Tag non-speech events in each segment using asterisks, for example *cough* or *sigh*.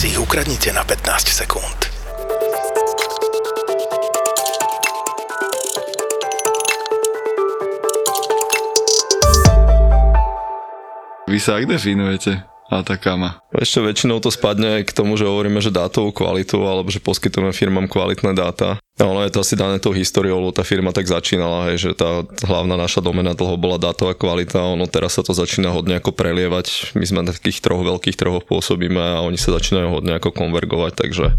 si ich ukradnite na 15 sekúnd. Vy sa ak definujete? Atakama. Ešte väčšinou to spadne k tomu, že hovoríme, že dátovú kvalitu alebo že poskytujeme firmám kvalitné dáta. A ono je to asi dané tou históriou, lebo tá firma tak začínala, hej, že tá hlavná naša domena dlho bola dátová kvalita, ono teraz sa to začína hodne ako prelievať. My sme na takých troch veľkých trhoch pôsobíme a oni sa začínajú hodne ako konvergovať, takže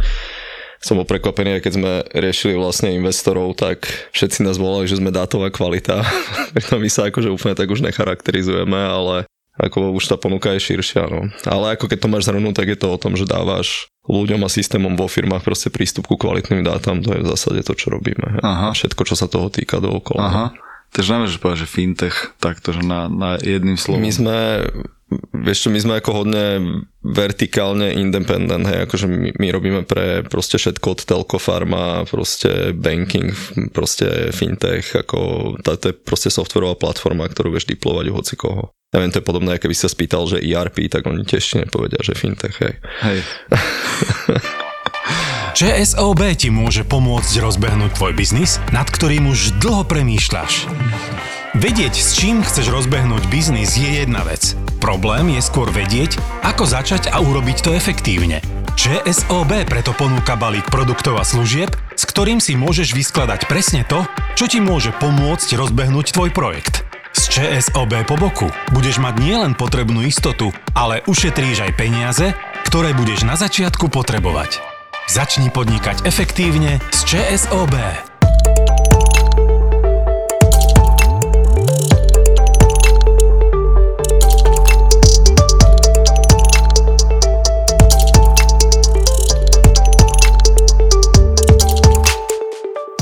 som bol prekvapený, keď sme riešili vlastne investorov, tak všetci nás volali, že sme dátová kvalita. *laughs* My sa akože úplne tak už necharakterizujeme, ale ako už tá ponuka je širšia. No. Ale ako keď to máš zhrnúť, tak je to o tom, že dávaš ľuďom a systémom vo firmách proste prístup ku kvalitným dátam, to je v zásade to, čo robíme. Aha. A všetko, čo sa toho týka dookola. Aha. Takže nemôžeš povedať, že fintech, takto, že na, na jedným slovom. My sme vieš čo, my sme ako hodne vertikálne independent, hej, akože my, my robíme pre proste všetko od telko, farma, proste banking, proste fintech, ako to je proste softwarová platforma, ktorú vieš diplovať u hoci koho. Neviem, to je podobné, keby sa spýtal, že ERP, tak oni tiež nepovedia, že fintech, hej. Hej. *laughs* ČSOB ti môže pomôcť rozbehnúť tvoj biznis, nad ktorým už dlho premýšľaš. Vedieť, s čím chceš rozbehnúť biznis je jedna vec. Problém je skôr vedieť, ako začať a urobiť to efektívne. ČSOB preto ponúka balík produktov a služieb, s ktorým si môžeš vyskladať presne to, čo ti môže pomôcť rozbehnúť tvoj projekt. Z ČSOB po boku budeš mať nielen potrebnú istotu, ale ušetríš aj peniaze, ktoré budeš na začiatku potrebovať. Začni podnikať efektívne s ČSOB.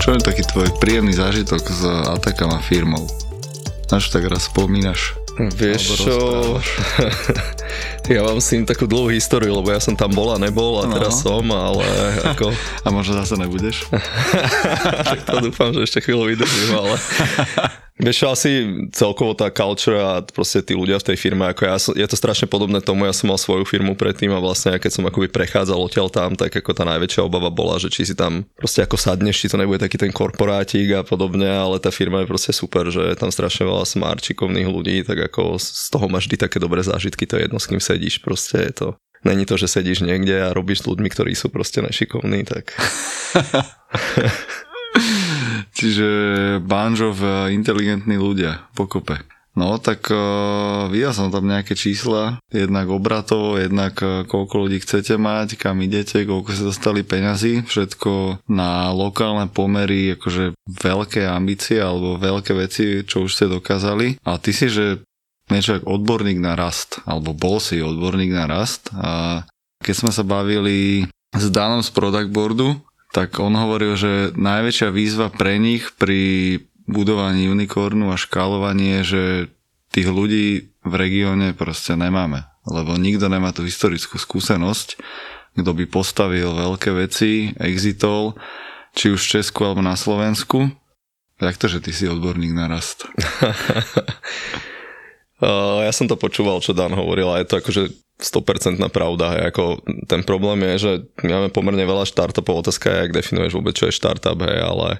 Čo je taký tvoj príjemný zážitok s Atakama firmou? Na tak raz spomínaš? Vieš čo, *laughs* ja mám s tým takú dlhú históriu, lebo ja som tam bol a nebol a no. teraz som, ale ako... *laughs* A možno zase nebudeš? *laughs* tak to dúfam, že ešte chvíľu vydržím, ale... Vieš, asi celkovo tá culture a proste tí ľudia v tej firme, ako ja, je to strašne podobné tomu, ja som mal svoju firmu predtým a vlastne keď som akoby prechádzal odtiaľ tam, tak ako tá najväčšia obava bola, že či si tam proste ako sadneš, či to nebude taký ten korporátik a podobne, ale tá firma je proste super, že je tam strašne veľa smart, šikovných ľudí, tak ako z toho máš vždy také dobré zážitky, to je jedno, s kým sedíš, proste je to Není to, že sedíš niekde a robíš s ľuďmi, ktorí sú proste nešikovní, tak... *laughs* Čiže Banžov inteligentní ľudia pokope. No tak uh, videl som tam nejaké čísla, jednak obratov, jednak uh, koľko ľudí chcete mať, kam idete, koľko ste dostali peňazí, všetko na lokálne pomery, akože veľké ambície alebo veľké veci, čo už ste dokázali. A ty si, že niečo odborník na rast, alebo bol si odborník na rast. A keď sme sa bavili s Danom z Product Boardu, tak on hovoril, že najväčšia výzva pre nich pri budovaní unikornu a škálovanie je, že tých ľudí v regióne proste nemáme, lebo nikto nemá tú historickú skúsenosť, kto by postavil veľké veci, exitol, či už v Česku alebo na Slovensku. Jak to, že ty si odborník na rast? *laughs* ja som to počúval, čo Dan hovoril a je to akože 100% pravda. Ako ten problém je, že máme pomerne veľa startupov, otázka je, jak definuješ vôbec, čo je startup, hej, ale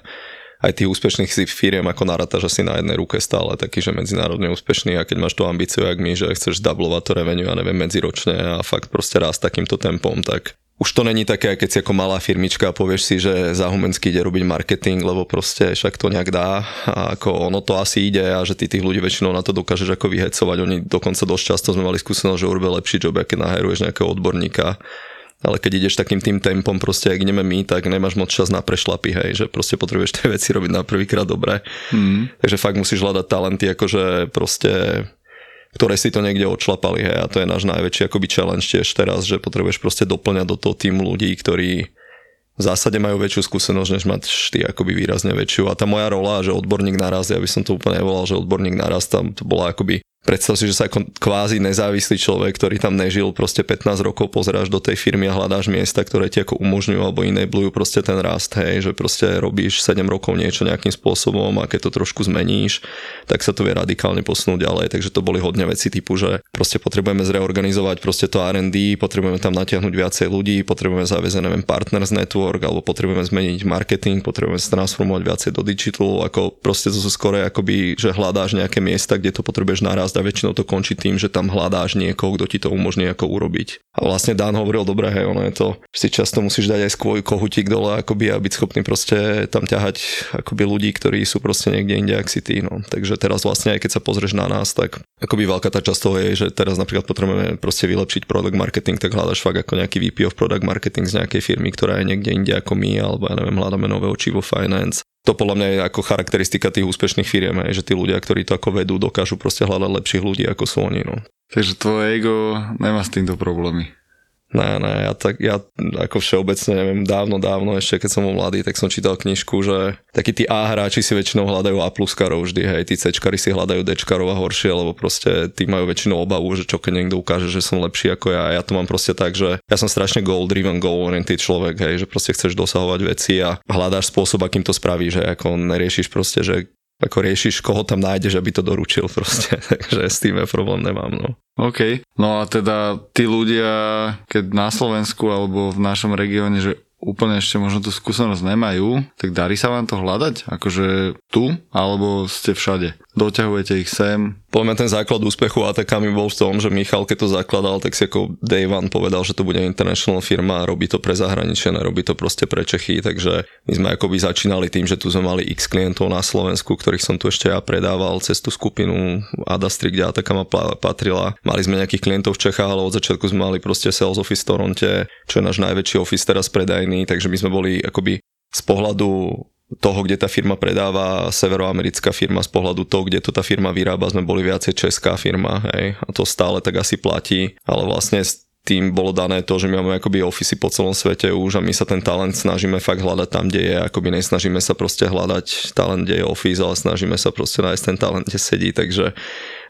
aj tých úspešných si firiem ako narátaš asi na jednej ruke stále taký, že medzinárodne úspešný a keď máš tú ambíciu, jak my, že chceš dublovať to revenue, a neviem, medziročne a fakt proste raz takýmto tempom, tak už to není také, keď si ako malá firmička a povieš si, že za Humenský ide robiť marketing, lebo proste však to nejak dá a ako ono to asi ide a že ty tých ľudí väčšinou na to dokážeš ako vyhecovať. Oni dokonca dosť často sme mali skúsenosť, že urobia lepší job, keď naheruješ nejakého odborníka ale keď ideš takým tým tempom, proste ak ideme my, tak nemáš moc čas na prešlapy, hej, že proste potrebuješ tie veci robiť na prvýkrát dobre. Mm. Takže fakt musíš hľadať talenty, akože proste ktoré si to niekde odšlapali, hej, a to je náš najväčší akoby challenge tiež teraz, že potrebuješ proste doplňať do toho tým ľudí, ktorí v zásade majú väčšiu skúsenosť, než mať ty akoby výrazne väčšiu. A tá moja rola, že odborník naraz, ja by som to úplne nevolal, že odborník naraz, tam to bola akoby Predstav si, že sa ako kvázi nezávislý človek, ktorý tam nežil proste 15 rokov, pozeráš do tej firmy a hľadáš miesta, ktoré ti ako umožňujú alebo enablujú proste ten rast, hej, že proste robíš 7 rokov niečo nejakým spôsobom a keď to trošku zmeníš, tak sa to vie radikálne posunúť ďalej, takže to boli hodne veci typu, že proste potrebujeme zreorganizovať proste to R&D, potrebujeme tam natiahnuť viacej ľudí, potrebujeme zaviesť, neviem, partners network, alebo potrebujeme zmeniť marketing, potrebujeme sa transformovať viacej do digitalu, ako proste to sú skore akoby, že hľadáš nejaké miesta, kde to potrebuješ naraz rast a väčšinou to končí tým, že tam hľadáš niekoho, kto ti to umožní ako urobiť. A vlastne Dan hovoril, dobre, hej, ono je to, si často musíš dať aj skôj kohutík dole akoby a byť schopný proste tam ťahať akoby ľudí, ktorí sú proste niekde inde, ak si ty. No. Takže teraz vlastne aj keď sa pozrieš na nás, tak akoby veľká tá časť toho je, že teraz napríklad potrebujeme proste vylepšiť product marketing, tak hľadaš fakt ako nejaký VP of product marketing z nejakej firmy, ktorá je niekde inde ako my, alebo ja neviem, hľadáme nové oči vo finance to podľa mňa je ako charakteristika tých úspešných firiem, že tí ľudia, ktorí to ako vedú, dokážu proste hľadať lepších ľudí ako sú oni. No. Takže tvoje ego nemá s týmto problémy. Ne, ne, ja, tak, ja ako všeobecne neviem, dávno, dávno, ešte keď som bol mladý, tak som čítal knižku, že takí tí A hráči si väčšinou hľadajú A pluskarov vždy, hej, tí C si hľadajú D a horšie, lebo proste tí majú väčšinou obavu, že čo keď niekto ukáže, že som lepší ako ja. Ja to mám proste tak, že ja som strašne goal driven, goal oriented človek, hej, že proste chceš dosahovať veci a hľadáš spôsob, akým to spravíš, že ako neriešiš proste, že ako riešiš, koho tam nájdeš, aby to doručil proste. *laughs* Takže s tým ja problém nemám. No. OK. No a teda tí ľudia, keď na Slovensku alebo v našom regióne, že úplne ešte možno tú skúsenosť nemajú, tak darí sa vám to hľadať? Akože tu? Alebo ste všade? Doťahujete ich sem? Poďme ten základ úspechu ATK mi bol v tom, že Michal, keď to zakladal, tak si ako Day One povedal, že to bude international firma a robí to pre zahraničie, nerobí to proste pre Čechy, takže my sme akoby začínali tým, že tu sme mali x klientov na Slovensku, ktorých som tu ešte ja predával cez tú skupinu Adastri, kde ATK ma patrila. Mali sme nejakých klientov v Čechách, ale od začiatku sme mali proste sales office v Toronte, čo je náš najväčší office teraz predajný, takže my sme boli akoby z pohľadu toho, kde tá firma predáva, severoamerická firma z pohľadu toho, kde to tá firma vyrába, sme boli viacej česká firma, hej, a to stále tak asi platí, ale vlastne s tým bolo dané to, že my máme akoby ofisy po celom svete už a my sa ten talent snažíme fakt hľadať tam, kde je, akoby nesnažíme sa proste hľadať talent, kde je office, ale snažíme sa proste nájsť ten talent, kde sedí, takže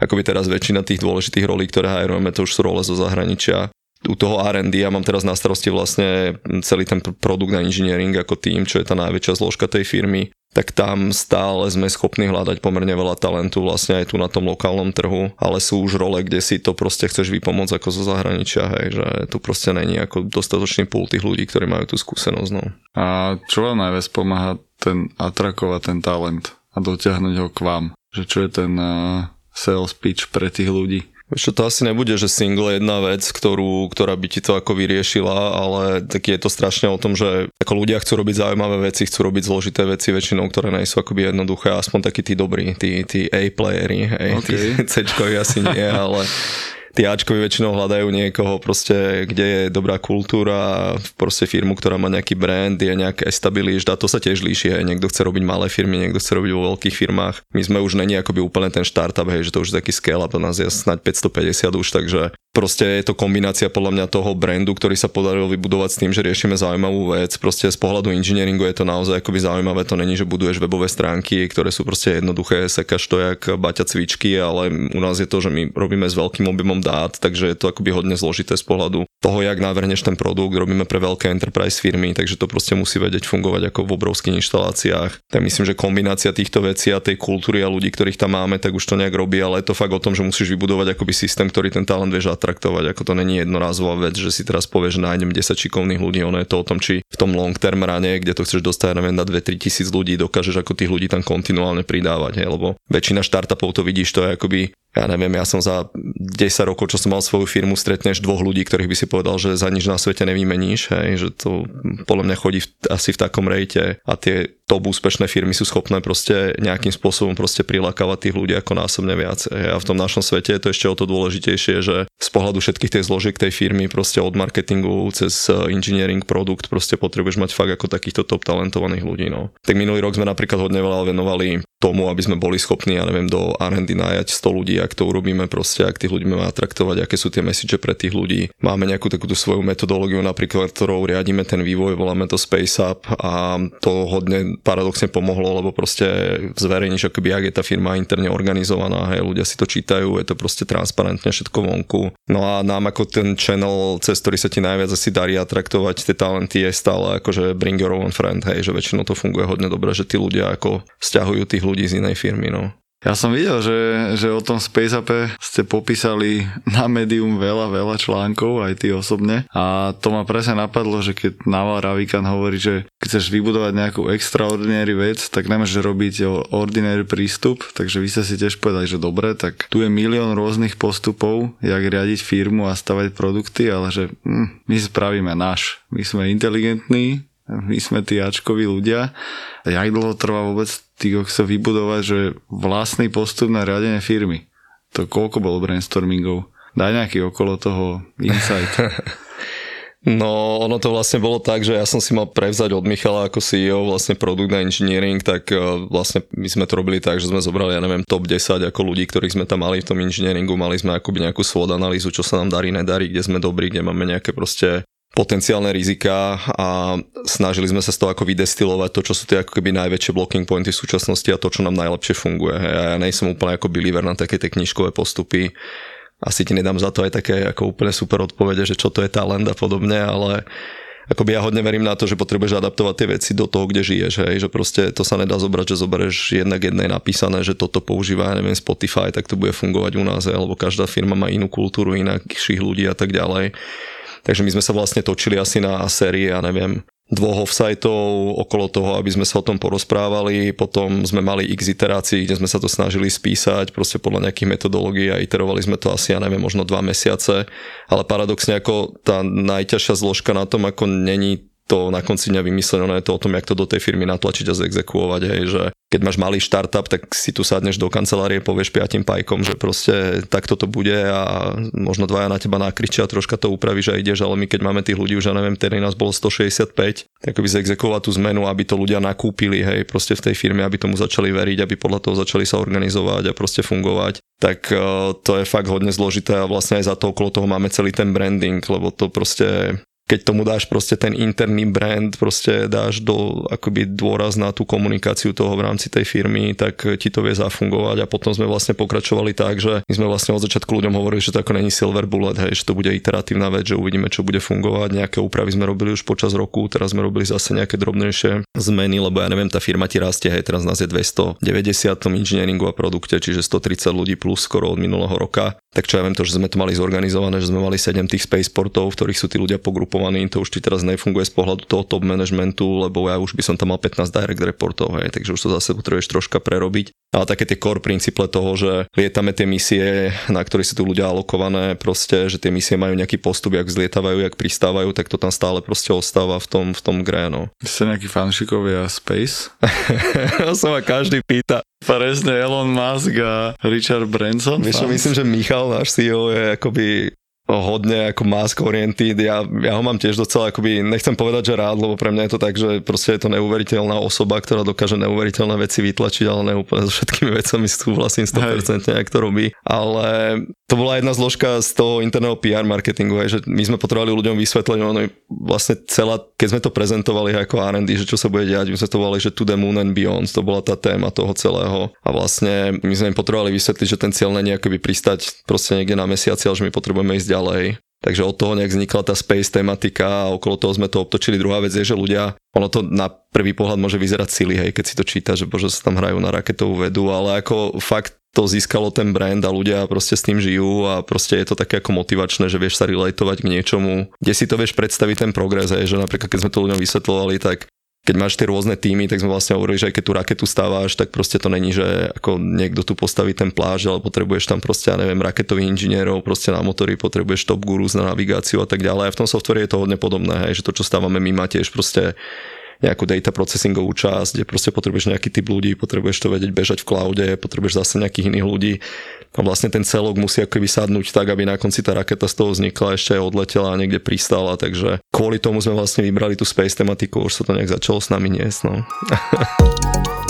akoby teraz väčšina tých dôležitých rolí, ktoré hajrujeme, to už sú role zo zahraničia u toho R&D ja mám teraz na starosti vlastne celý ten produkt na engineering ako tým, čo je tá najväčšia zložka tej firmy, tak tam stále sme schopní hľadať pomerne veľa talentu vlastne aj tu na tom lokálnom trhu, ale sú už role, kde si to proste chceš vypomôcť ako zo zahraničia, hej, že tu proste není ako dostatočný púl tých ľudí, ktorí majú tú skúsenosť. No. A čo vám najviac pomáha ten atrakovať ten talent a dotiahnuť ho k vám? Že čo je ten uh, sales pitch pre tých ľudí? Čo to asi nebude, že single jedna vec, ktorú, ktorá by ti to ako vyriešila, ale tak je to strašne o tom, že ako ľudia chcú robiť zaujímavé veci, chcú robiť zložité veci väčšinou, ktoré nie sú akoby jednoduché, aspoň takí tí dobrí, tí, tí A-playery, hej, okay. tí *laughs* C-čkovi asi nie, ale *laughs* tí Ačkovi väčšinou hľadajú niekoho proste, kde je dobrá kultúra, proste firmu, ktorá má nejaký brand, je nejaké established a to sa tiež líši, hej. niekto chce robiť malé firmy, niekto chce robiť vo veľkých firmách. My sme už není akoby úplne ten startup, hej, že to už je taký scale up, nás je snáď 550 už, takže proste je to kombinácia podľa mňa toho brandu, ktorý sa podarilo vybudovať s tým, že riešime zaujímavú vec. Proste z pohľadu engineeringu je to naozaj akoby zaujímavé, to není, že buduješ webové stránky, ktoré sú proste jednoduché, sekaš to jak baťa cvičky, ale u nás je to, že my robíme s veľkým objemom dát, takže je to akoby hodne zložité z pohľadu toho, jak navrhneš ten produkt, robíme pre veľké enterprise firmy, takže to proste musí vedieť fungovať ako v obrovských inštaláciách. Tak myslím, že kombinácia týchto vecí a tej kultúry a ľudí, ktorých tam máme, tak už to nejak robí, ale je to fakt o tom, že musíš vybudovať akoby systém, ktorý ten talent vieš atraktovať, ako to není jednorázová vec, že si teraz povieš, že nájdem 10 šikovných ľudí, ono je to o tom, či v tom long term rane, kde to chceš dostať, neviem, na 2-3 tisíc ľudí, dokážeš ako tých ľudí tam kontinuálne pridávať, hej, lebo väčšina startupov to vidíš, to je akoby ja neviem, ja som za 10 rokov, čo som mal svoju firmu, stretneš dvoch ľudí, ktorých by si povedal, že za nič na svete nevymeníš, hej, že to podľa mňa chodí v, asi v takom rejte a tie top úspešné firmy sú schopné proste nejakým spôsobom proste prilákavať tých ľudí ako násobne viac. A v tom našom svete je to ešte o to dôležitejšie, že z pohľadu všetkých tej zložiek tej firmy, proste od marketingu cez e, engineering produkt, proste potrebuješ mať fakt ako takýchto top talentovaných ľudí. No. Tak minulý rok sme napríklad hodne veľa venovali tomu, aby sme boli schopní, ja neviem, do R&D nájať 100 ľudí, ak to urobíme proste, ak tých ľudí máme atraktovať, aké sú tie message pre tých ľudí. Máme nejakú takúto svoju metodológiu, napríklad, ktorou riadíme ten vývoj, voláme to Space Up a to hodne paradoxne pomohlo, lebo proste zverejníš, akoby, ak je tá firma interne organizovaná, hej, ľudia si to čítajú, je to proste transparentne všetko vonku. No a nám ako ten channel, cez ktorý sa ti najviac asi darí atraktovať tie talenty je stále akože bring your own friend, hej, že väčšinou to funguje hodne dobre, že tí ľudia ako stiahujú tých ľudí z inej firmy, no. Ja som videl, že, že o tom Space Upe ste popísali na Medium veľa, veľa článkov, aj ty osobne. A to ma presne napadlo, že keď Naval Ravikan hovorí, že keď chceš vybudovať nejakú extraordinary vec, tak nemôžeš robiť ordinary prístup, takže vy ste si tiež povedali, že dobre, tak tu je milión rôznych postupov, jak riadiť firmu a stavať produkty, ale že hm, my spravíme náš. My sme inteligentní, my sme tí Ačkoví ľudia. Jak dlho trvá vôbec tých chce vybudovať, že vlastný postup na riadenie firmy? To koľko bolo brainstormingov? Daj nejaký okolo toho insight. *laughs* No, ono to vlastne bolo tak, že ja som si mal prevzať od Michala ako CEO vlastne produkt na engineering, tak e, vlastne my sme to robili tak, že sme zobrali, ja neviem, top 10 ako ľudí, ktorých sme tam mali v tom engineeringu, mali sme akoby nejakú svod analýzu, čo sa nám darí, nedarí, kde sme dobrí, kde máme nejaké proste potenciálne rizika a snažili sme sa z toho ako vydestilovať to, čo sú tie ako keby najväčšie blocking pointy v súčasnosti a to, čo nám najlepšie funguje. A ja nejsem úplne ako believer na také tie knižkové postupy. Asi ti nedám za to aj také ako úplne super odpovede, že čo to je talent a podobne, ale akoby ja hodne verím na to, že potrebuješ adaptovať tie veci do toho, kde žiješ, hej, že proste to sa nedá zobrať, že zoberieš jednak jednej napísané, že toto používa, ja neviem, Spotify, tak to bude fungovať u nás, hej, lebo každá firma má inú kultúru, inakších ľudí a tak ďalej. Takže my sme sa vlastne točili asi na série, ja neviem, dvoch offsiteov okolo toho, aby sme sa o tom porozprávali. Potom sme mali x iterácií, kde sme sa to snažili spísať proste podľa nejakých metodológií a iterovali sme to asi, ja neviem, možno dva mesiace. Ale paradoxne ako tá najťažšia zložka na tom, ako není to na konci dňa vymyslené, ono je to o tom, jak to do tej firmy natlačiť a zexekuovať, hej, že keď máš malý startup, tak si tu sadneš do kancelárie, povieš piatim pajkom, že proste takto to bude a možno dvaja na teba nakričia, troška to upravíš a ideš, ale my keď máme tých ľudí už, ja neviem, tedy nás bolo 165, tak by zexekovať tú zmenu, aby to ľudia nakúpili, hej, proste v tej firme, aby tomu začali veriť, aby podľa toho začali sa organizovať a proste fungovať, tak uh, to je fakt hodne zložité a vlastne aj za to okolo toho máme celý ten branding, lebo to proste keď tomu dáš proste ten interný brand, proste dáš do akoby dôraz na tú komunikáciu toho v rámci tej firmy, tak ti to vie zafungovať a potom sme vlastne pokračovali tak, že my sme vlastne od začiatku ľuďom hovorili, že to ako není silver bullet, hej, že to bude iteratívna vec, že uvidíme, čo bude fungovať. Nejaké úpravy sme robili už počas roku, teraz sme robili zase nejaké drobnejšie zmeny, lebo ja neviem, tá firma ti rastie, hej, teraz nás je 290 tom inžinieringu a produkte, čiže 130 ľudí plus skoro od minulého roka. Tak čo ja viem to, že sme to mali zorganizované, že sme mali 7 tých spaceportov, v ktorých sú tí ľudia pogrupovaní to už ti teraz nefunguje z pohľadu toho top managementu, lebo ja už by som tam mal 15 direct reportov, hej, takže už to zase potrebuješ troška prerobiť. Ale také tie core princíple toho, že lietame tie misie, na ktoré sú tu ľudia alokované, proste, že tie misie majú nejaký postup, jak zlietávajú, jak pristávajú, tak to tam stále proste ostáva v tom, v tom gré, no. Ste nejakí fanšikovia Space? *laughs* ja sa ma každý pýta. Presne Elon Musk a Richard Branson. Vieš, myslím, že Michal, náš CEO, je akoby hodne ako mask oriented. Ja, ja ho mám tiež docela, akoby, nechcem povedať, že rád, lebo pre mňa je to tak, že proste je to neuveriteľná osoba, ktorá dokáže neuveriteľné veci vytlačiť, ale neúplne so všetkými vecami súhlasím 100%, ak to robí. Ale to bola jedna zložka z toho interného PR marketingu, hej, že my sme potrebovali ľuďom vysvetliť, ono vlastne celá, keď sme to prezentovali ako R&D, že čo sa bude diať, my sme to volali, že to the moon and beyond, to bola tá téma toho celého. A vlastne my sme im potrebovali vysvetliť, že ten cieľ není akoby pristať proste niekde na mesiaci, ale že my potrebujeme ísť ďalej. Takže od toho nejak vznikla tá space tematika a okolo toho sme to obtočili. Druhá vec je, že ľudia, ono to na prvý pohľad môže vyzerať silly, hej, keď si to číta, že bože sa tam hrajú na raketovú vedu, ale ako fakt to získalo ten brand a ľudia proste s tým žijú a proste je to také ako motivačné, že vieš sa relatovať k niečomu, kde si to vieš predstaviť ten progres, hej, že napríklad keď sme to ľuďom vysvetlovali, tak keď máš tie rôzne týmy, tak sme vlastne hovorili, že aj keď tú raketu stávaš, tak proste to není, že ako niekto tu postaví ten pláž, ale potrebuješ tam proste, ja neviem, raketových inžinierov, proste na motory, potrebuješ top gurus na navigáciu a tak ďalej. A v tom softvere je to hodne podobné, hej, že to, čo stávame my, má tiež proste nejakú data processingovú časť, kde proste potrebuješ nejaký typ ľudí, potrebuješ to vedieť bežať v cloude, potrebuješ zase nejakých iných ľudí. A vlastne ten celok musí akoby sadnúť tak, aby na konci tá raketa z toho vznikla, ešte aj odletela a niekde pristála, takže kvôli tomu sme vlastne vybrali tú space tematiku, už sa to nejak začalo s nami niesť. No. *laughs*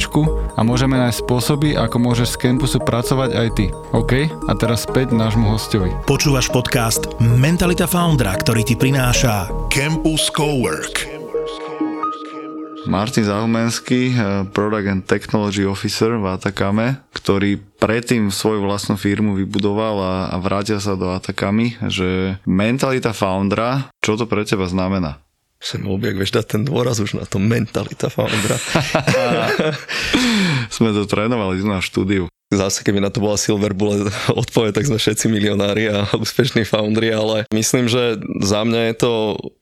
hlavičku a môžeme nájsť spôsoby, ako môžeš z campusu pracovať aj ty. OK? A teraz späť nášmu hostovi. Počúvaš podcast Mentalita Foundra, ktorý ti prináša Campus Cowork. Martin Zahumenský, eh, Product and Technology Officer v Atakame, ktorý predtým svoju vlastnú firmu vybudoval a, a vrátil sa do Atakami, že mentalita foundera, čo to pre teba znamená? Som objak, vieš dať ten dôraz už na to mentalita foundera. *laughs* sme to trénovali na štúdiu. Zase, keby na to bola Silver Bullet *laughs* odpoveď, tak sme všetci milionári a úspešní foundry, ale myslím, že za mňa je to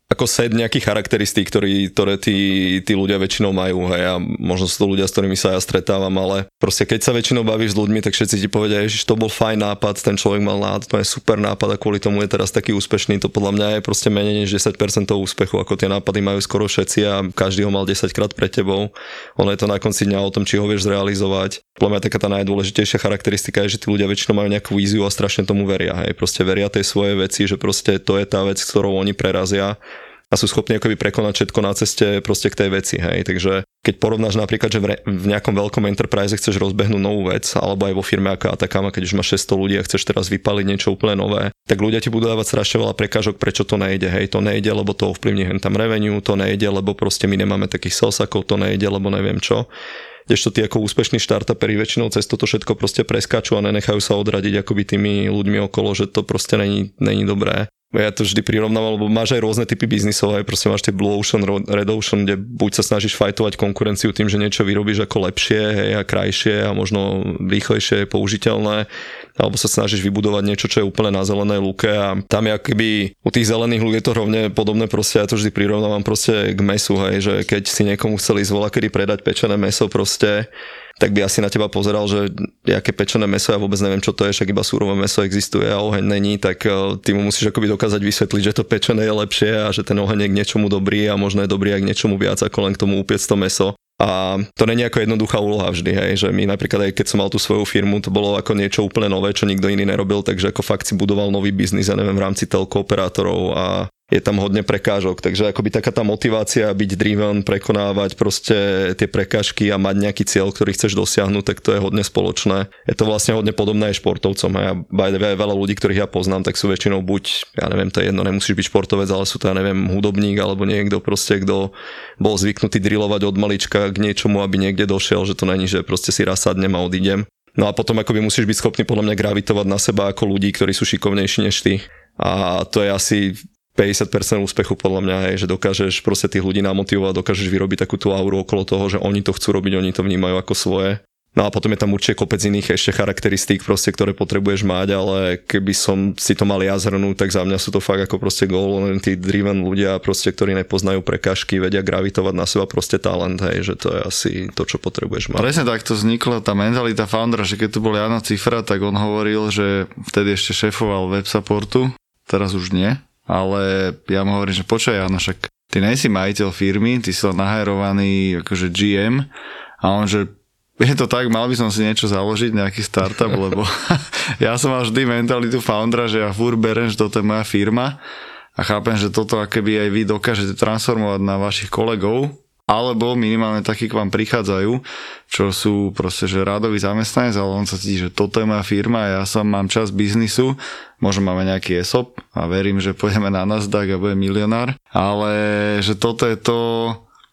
ako set nejakých charakteristík, ktorý, ktoré tí, tí ľudia väčšinou majú, hej, a možno sú to ľudia, s ktorými sa ja stretávam, ale proste keď sa väčšinou bavíš s ľuďmi, tak všetci ti povedia, že to bol fajn nápad, ten človek mal nápad, to je super nápad a kvôli tomu je teraz taký úspešný, to podľa mňa je proste menej než 10% toho úspechu, ako tie nápady majú skoro všetci a každý ho mal 10 krát pred tebou. Ono je to na konci dňa o tom, či ho vieš zrealizovať. Podľa mňa taká tá najdôležitejšia charakteristika je, že tí ľudia väčšinou majú nejakú víziu a strašne tomu veria, hej, proste veria tej svojej veci, že proste to je tá vec, ktorou oni prerazia a sú schopní akoby prekonať všetko na ceste proste k tej veci, hej. Takže keď porovnáš napríklad, že v, re, v nejakom veľkom enterprise chceš rozbehnúť novú vec, alebo aj vo firme ako Atakama, keď už máš 600 ľudí a chceš teraz vypaliť niečo úplne nové, tak ľudia ti budú dávať strašne veľa prekážok, prečo to nejde, hej, to nejde, lebo to ovplyvní hen tam revenue, to nejde, lebo proste my nemáme takých salesakov, to nejde, lebo neviem čo. Kdežto tí ako úspešní štartuperi väčšinou cez toto všetko proste preskáču a nenechajú sa odradiť akoby tými ľuďmi okolo, že to proste není, není dobré ja to vždy prirovnávam, lebo máš aj rôzne typy biznisov, aj proste máš tie Blue Ocean, Red Ocean, kde buď sa snažíš fajtovať konkurenciu tým, že niečo vyrobíš ako lepšie hej, a krajšie a možno rýchlejšie použiteľné, alebo sa snažíš vybudovať niečo, čo je úplne na zelenej lúke a tam je akoby u tých zelených ľudí je to rovne podobné proste, ja to vždy prirovnávam proste k mesu, hej, že keď si niekomu chceli zvolať, kedy predať pečené meso proste, tak by asi na teba pozeral, že aké pečené meso, ja vôbec neviem, čo to je, však iba súrové meso existuje a oheň není, tak eh, ty mu musíš akoby dokázať vysvetliť, že to pečené je lepšie a že ten oheň je k niečomu dobrý a možno je dobrý aj k niečomu viac ako len k tomu upiec to meso. A to není ako jednoduchá úloha vždy, hej, že my napríklad aj keď som mal tú svoju firmu, to bolo ako niečo úplne nové, čo nikto iný nerobil, takže ako fakt si budoval nový biznis, ja neviem, v rámci telko operátorov a je tam hodne prekážok, takže akoby taká tá motivácia byť driven, prekonávať proste tie prekážky a mať nejaký cieľ, ktorý chceš dosiahnuť, tak to je hodne spoločné. Je to vlastne hodne podobné aj športovcom. Ja by the way, veľa ľudí, ktorých ja poznám, tak sú väčšinou buď, ja neviem, to je jedno, nemusíš byť športovec, ale sú to, ja neviem, hudobník alebo niekto proste, kto bol zvyknutý drilovať od malička k niečomu, aby niekde došiel, že to není, že proste si raz sadnem a odídem. No a potom akoby musíš byť schopný podľa mňa gravitovať na seba ako ľudí, ktorí sú šikovnejší než ty. A to je asi 50% úspechu podľa mňa je, že dokážeš proste tých ľudí namotivovať, dokážeš vyrobiť takú tú auru okolo toho, že oni to chcú robiť, oni to vnímajú ako svoje. No a potom je tam určite kopec iných ešte charakteristík, proste, ktoré potrebuješ mať, ale keby som si to mal ja zhrnúť, tak za mňa sú to fakt ako proste goal, tí driven ľudia, proste, ktorí nepoznajú prekažky, vedia gravitovať na seba proste talent, hej, že to je asi to, čo potrebuješ mať. Presne tak to vznikla tá mentalita foundera, že keď tu bol Jana Cifra, tak on hovoril, že vtedy ešte šéfoval web supportu, teraz už nie, ale ja mu hovorím, že počkaj, Jano, však ty nejsi majiteľ firmy, ty si len nahajrovaný akože GM a on, že je to tak, mal by som si niečo založiť, nejaký startup, *laughs* lebo *laughs* ja som mal vždy mentalitu foundera, že ja fur berem, že toto je moja firma. A chápem, že toto akéby aj vy dokážete transformovať na vašich kolegov, alebo minimálne takí k vám prichádzajú, čo sú proste, že rádový zamestnanec, ale on sa cíti, že toto je moja firma ja som mám čas biznisu, možno máme nejaký ESOP a verím, že pôjdeme na Nasdaq a bude milionár, ale že toto je to,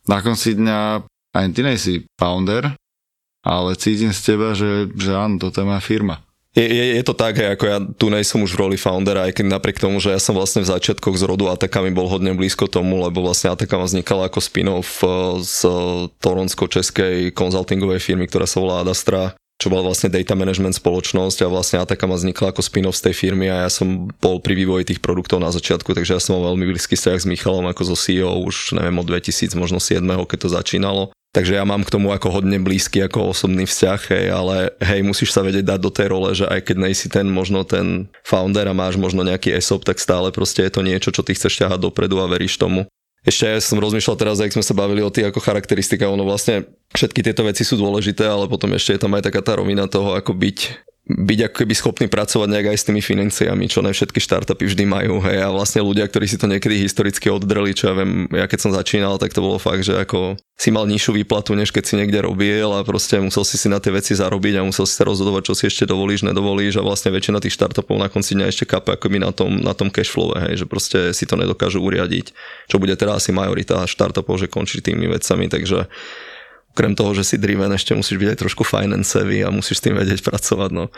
na konci dňa aj ty nejsi founder, ale cítim z teba, že, že áno, toto je moja firma. Je, je, je to tak, hej, ako ja tu nejsem už v roli foundera, aj keď napriek tomu, že ja som vlastne v začiatkoch z rodu Atakami bol hodne blízko tomu, lebo vlastne Atakama vznikala ako spin-off eh, z toronsko-českej konzultingovej firmy, ktorá sa volá Adastra čo bola vlastne data management spoločnosť a vlastne Atakama vznikla ako spin-off z tej firmy a ja som bol pri vývoji tých produktov na začiatku, takže ja som mal veľmi blízky vzťah s Michalom ako zo CEO už neviem od 2000, možno 7, keď to začínalo. Takže ja mám k tomu ako hodne blízky ako osobný vzťah, hej, ale hej, musíš sa vedieť dať do tej role, že aj keď nejsi ten možno ten founder a máš možno nejaký ESOP, tak stále proste je to niečo, čo ty chceš ťahať dopredu a veríš tomu. Ešte ja som rozmýšľal teraz, ak sme sa bavili o tých ako charakteristikách, ono vlastne všetky tieto veci sú dôležité, ale potom ešte je tam aj taká tá rovina toho, ako byť byť ako keby schopný pracovať nejak aj s tými financiami, čo ne všetky startupy vždy majú. Hej. A vlastne ľudia, ktorí si to niekedy historicky oddreli, čo ja viem, ja keď som začínal, tak to bolo fakt, že ako si mal nižšiu výplatu, než keď si niekde robil a proste musel si si na tie veci zarobiť a musel si sa rozhodovať, čo si ešte dovolíš, nedovolíš a vlastne väčšina tých startupov na konci dňa ešte kape akoby na tom, na tom cashflow, hej, že proste si to nedokážu uriadiť, čo bude teraz asi majorita startupov, že končí tými vecami, takže Okrem toho, že si driven, ešte musíš byť trošku finance a musíš s tým vedieť pracovať. No.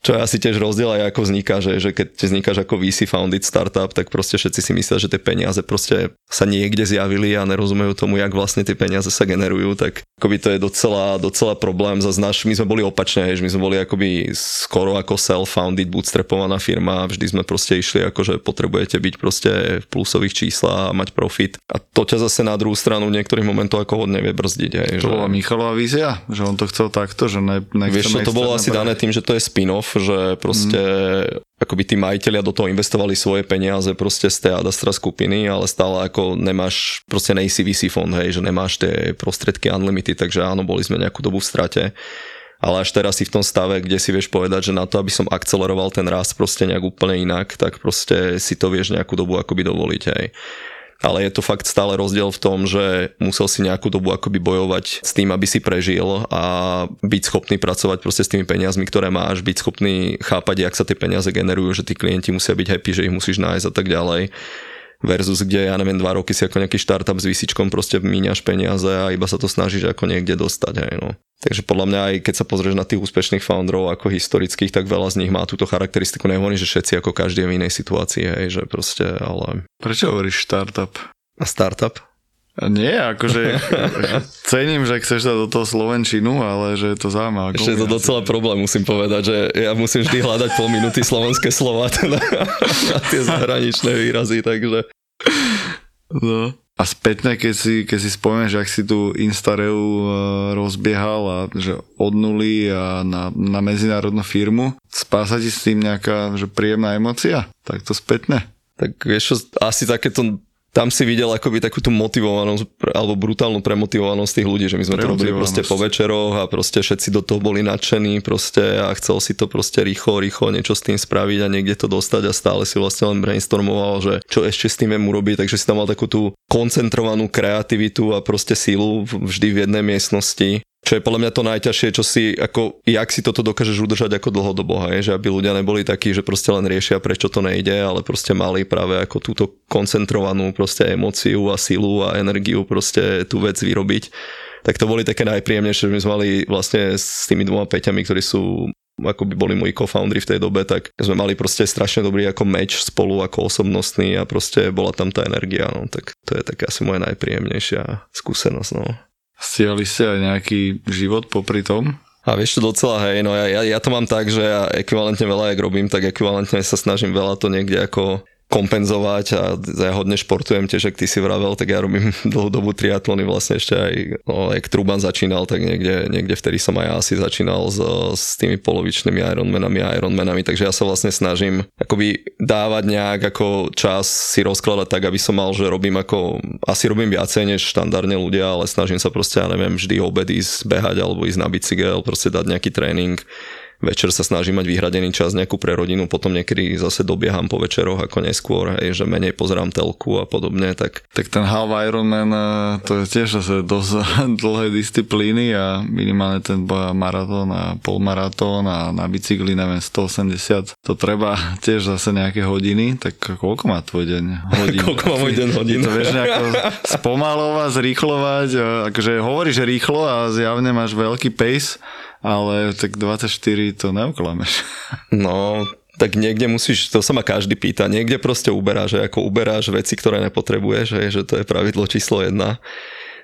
Čo je asi tiež rozdiel aj ako vzniká, že, že keď vznikáš ako VC founded startup, tak proste všetci si myslia, že tie peniaze proste sa niekde zjavili a nerozumejú tomu, jak vlastne tie peniaze sa generujú, tak akoby to je docela, docela problém. Za náš, my sme boli opačne, že my sme boli akoby skoro ako self-founded, bootstrapovaná firma, vždy sme proste išli ako, že potrebujete byť proste v plusových číslach a mať profit. A to ťa zase na druhú stranu v niektorých momentoch ako hodne vie brzdiť. Hej, to že... bola Michalová vízia, že on to chcel takto, že ne, Vieš, to bolo asi dané tým, že to je spin-off, že proste mm. akoby tí majiteľia do toho investovali svoje peniaze proste z tej Adastra skupiny, ale stále ako nemáš, proste nejsi VC fond, hej, že nemáš tie prostriedky unlimited, takže áno, boli sme nejakú dobu v strate ale až teraz si v tom stave, kde si vieš povedať, že na to, aby som akceleroval ten rast proste nejak úplne inak, tak proste si to vieš nejakú dobu akoby dovoliť, hej ale je to fakt stále rozdiel v tom, že musel si nejakú dobu akoby bojovať s tým, aby si prežil a byť schopný pracovať proste s tými peniazmi, ktoré máš, byť schopný chápať, jak sa tie peniaze generujú, že tí klienti musia byť happy, že ich musíš nájsť a tak ďalej versus kde, ja neviem, dva roky si ako nejaký startup s výsičkom proste míňaš peniaze a iba sa to snažíš ako niekde dostať. Hej, no. Takže podľa mňa aj keď sa pozrieš na tých úspešných founderov ako historických, tak veľa z nich má túto charakteristiku. Nehovorím, že všetci ako každý je v inej situácii, hej, že proste, ale... Prečo hovoríš startup? A startup? Nie, akože *laughs* cením, že chceš dať do toho Slovenčinu, ale že je to zaujímavé. Ešte je to docela problém, musím povedať, že ja musím vždy hľadať pol minúty slovenské slova *laughs* teda, na tie zahraničné výrazy, takže... No. A spätne, keď si, keď si spomínaš, ak si tu Instareu e, rozbiehal a že od nuly a na, na medzinárodnú firmu, spása ti s tým nejaká že príjemná emocia? Tak to spätne. Tak vieš asi takéto tam si videl akoby takú tú motivovanosť alebo brutálnu premotivovanosť tých ľudí, že my sme to robili proste po večeroch a proste všetci do toho boli nadšení proste a chcel si to proste rýchlo, rýchlo niečo s tým spraviť a niekde to dostať a stále si vlastne len brainstormoval, že čo ešte s tým mu robiť, takže si tam mal takú tú koncentrovanú kreativitu a proste sílu vždy v jednej miestnosti čo je podľa mňa to najťažšie, čo si, ako, jak si toto dokážeš udržať ako dlhodobo, hej? že aby ľudia neboli takí, že proste len riešia, prečo to nejde, ale proste mali práve ako túto koncentrovanú proste emóciu a silu a energiu proste tú vec vyrobiť. Tak to boli také najpríjemnejšie, že my sme mali vlastne s tými dvoma Peťami, ktorí sú ako by boli moji co-foundry v tej dobe, tak sme mali proste strašne dobrý ako meč spolu ako osobnostný a proste bola tam tá energia, no tak to je také asi moja najpríjemnejšia skúsenosť, no. Stiali ste aj nejaký život popri tom? A vieš to docela, hej, no ja, ja, ja to mám tak, že ja ekvivalentne veľa, jak robím, tak ekvivalentne sa snažím veľa to niekde ako kompenzovať a ja hodne športujem tiež, ak ty si vravel, tak ja robím *laughs* dlhú dobu triatlony vlastne ešte aj, no, jak Truban začínal, tak niekde, niekde vtedy som aj asi začínal s, s tými polovičnými Ironmanami a Ironmanami, takže ja sa vlastne snažím akoby dávať nejak ako čas si rozkladať tak, aby som mal, že robím ako, asi robím viacej než štandardne ľudia, ale snažím sa proste, ja neviem, vždy obed ísť behať alebo ísť na bicykel, proste dať nejaký tréning, večer sa snažím mať vyhradený čas nejakú pre rodinu, potom niekedy zase dobieham po večeroch ako neskôr, hej, že menej pozerám telku a podobne. Tak, tak ten half Ironman eh, to je tiež zase dosť *laughs* dlhé disciplíny a minimálne ten maratón a polmaratón a na bicykli neviem 180 to treba *laughs* tiež zase nejaké hodiny, tak koľko má tvoj deň *laughs* hodín? koľko má môj deň hodín? To vieš nejako spomalovať, zrýchlovať, akože hovoríš rýchlo a zjavne máš veľký pace, ale tak 24 to neoklameš. No, tak niekde musíš, to sa ma každý pýta, niekde proste uberáš, že ako uberáš veci, ktoré nepotrebuješ, že, že to je pravidlo číslo jedna.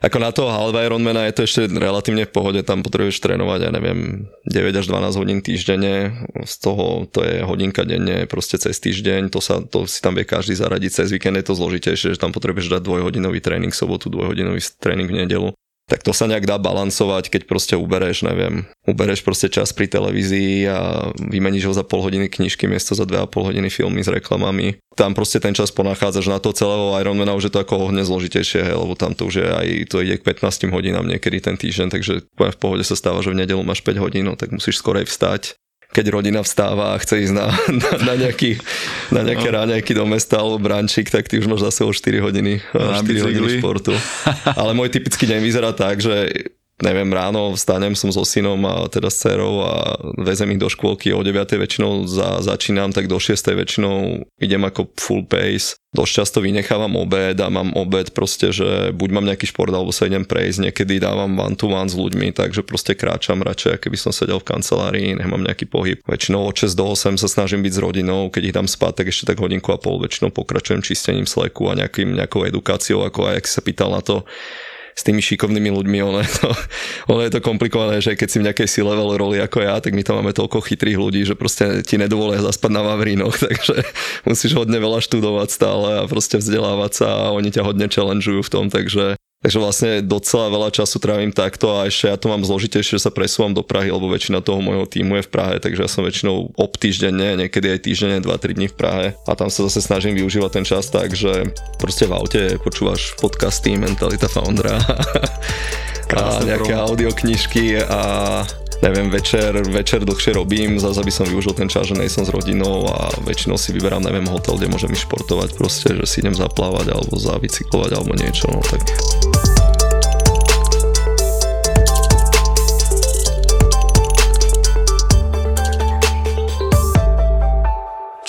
Ako na toho half Ironmana je to ešte relatívne v pohode, tam potrebuješ trénovať, ja neviem, 9 až 12 hodín týždenne, z toho to je hodinka denne, proste cez týždeň, to, sa, to si tam vie každý zaradiť, cez víkend je to zložitejšie, že tam potrebuješ dať dvojhodinový tréning sobotu, dvojhodinový tréning v nedelu tak to sa nejak dá balancovať, keď proste ubereš, neviem, ubereš proste čas pri televízii a vymeníš ho za pol hodiny knižky miesto za 2,5 hodiny filmy s reklamami. Tam proste ten čas ponachádzaš na to celého Ironmana už je to ako hodne zložitejšie, hej, lebo tam to už je aj, to ide k 15 hodinám niekedy ten týždeň, takže v pohode sa stáva, že v nedelu máš 5 hodín, no, tak musíš skorej vstať keď rodina vstáva a chce ísť na, *laughs* na, na, nejaký, na nejaké no. ráňajky do mesta alebo brančík, tak ty už máš zase o 4 hodiny, na 4 hodiny športu. Ale môj typický deň vyzerá tak, že neviem, ráno vstanem som so synom a teda s dcerou a vezem ich do škôlky, o 9 väčšinou za, začínam, tak do 6 väčšinou idem ako full pace. Dosť často vynechávam obed a mám obed proste, že buď mám nejaký šport alebo sa idem prejsť, niekedy dávam one to one s ľuďmi, takže proste kráčam radšej, keby som sedel v kancelárii, nemám nejaký pohyb. Väčšinou od 6 do 8 sa snažím byť s rodinou, keď ich dám spať, tak ešte tak hodinku a pol väčšinou pokračujem čistením sleku a nejakým, nejakou edukáciou, ako aj ak sa pýtal na to, s tými šikovnými ľuďmi, ono je to, *laughs* ono je to komplikované, že keď si v nejakej si level roli ako ja, tak my tam máme toľko chytrých ľudí, že proste ti nedovolia zaspať na Vavrínoch, *laughs* takže musíš hodne veľa študovať stále a proste vzdelávať sa a oni ťa hodne challengeujú v tom, takže Takže vlastne docela veľa času trávim takto a ešte ja to mám zložitejšie, že sa presúvam do Prahy, lebo väčšina toho môjho týmu je v Prahe, takže ja som väčšinou ob týždenne, niekedy aj týždenne, 2-3 dní v Prahe a tam sa zase snažím využívať ten čas tak, že proste v aute počúvaš podcasty Mentalita Foundera *laughs* a nejaké audioknižky a neviem, večer, večer dlhšie robím, zase by som využil ten čas, že nejsem s rodinou a väčšinou si vyberám, neviem, hotel, kde môžem športovať proste, že si idem zaplávať alebo zabicyklovať alebo niečo, no tak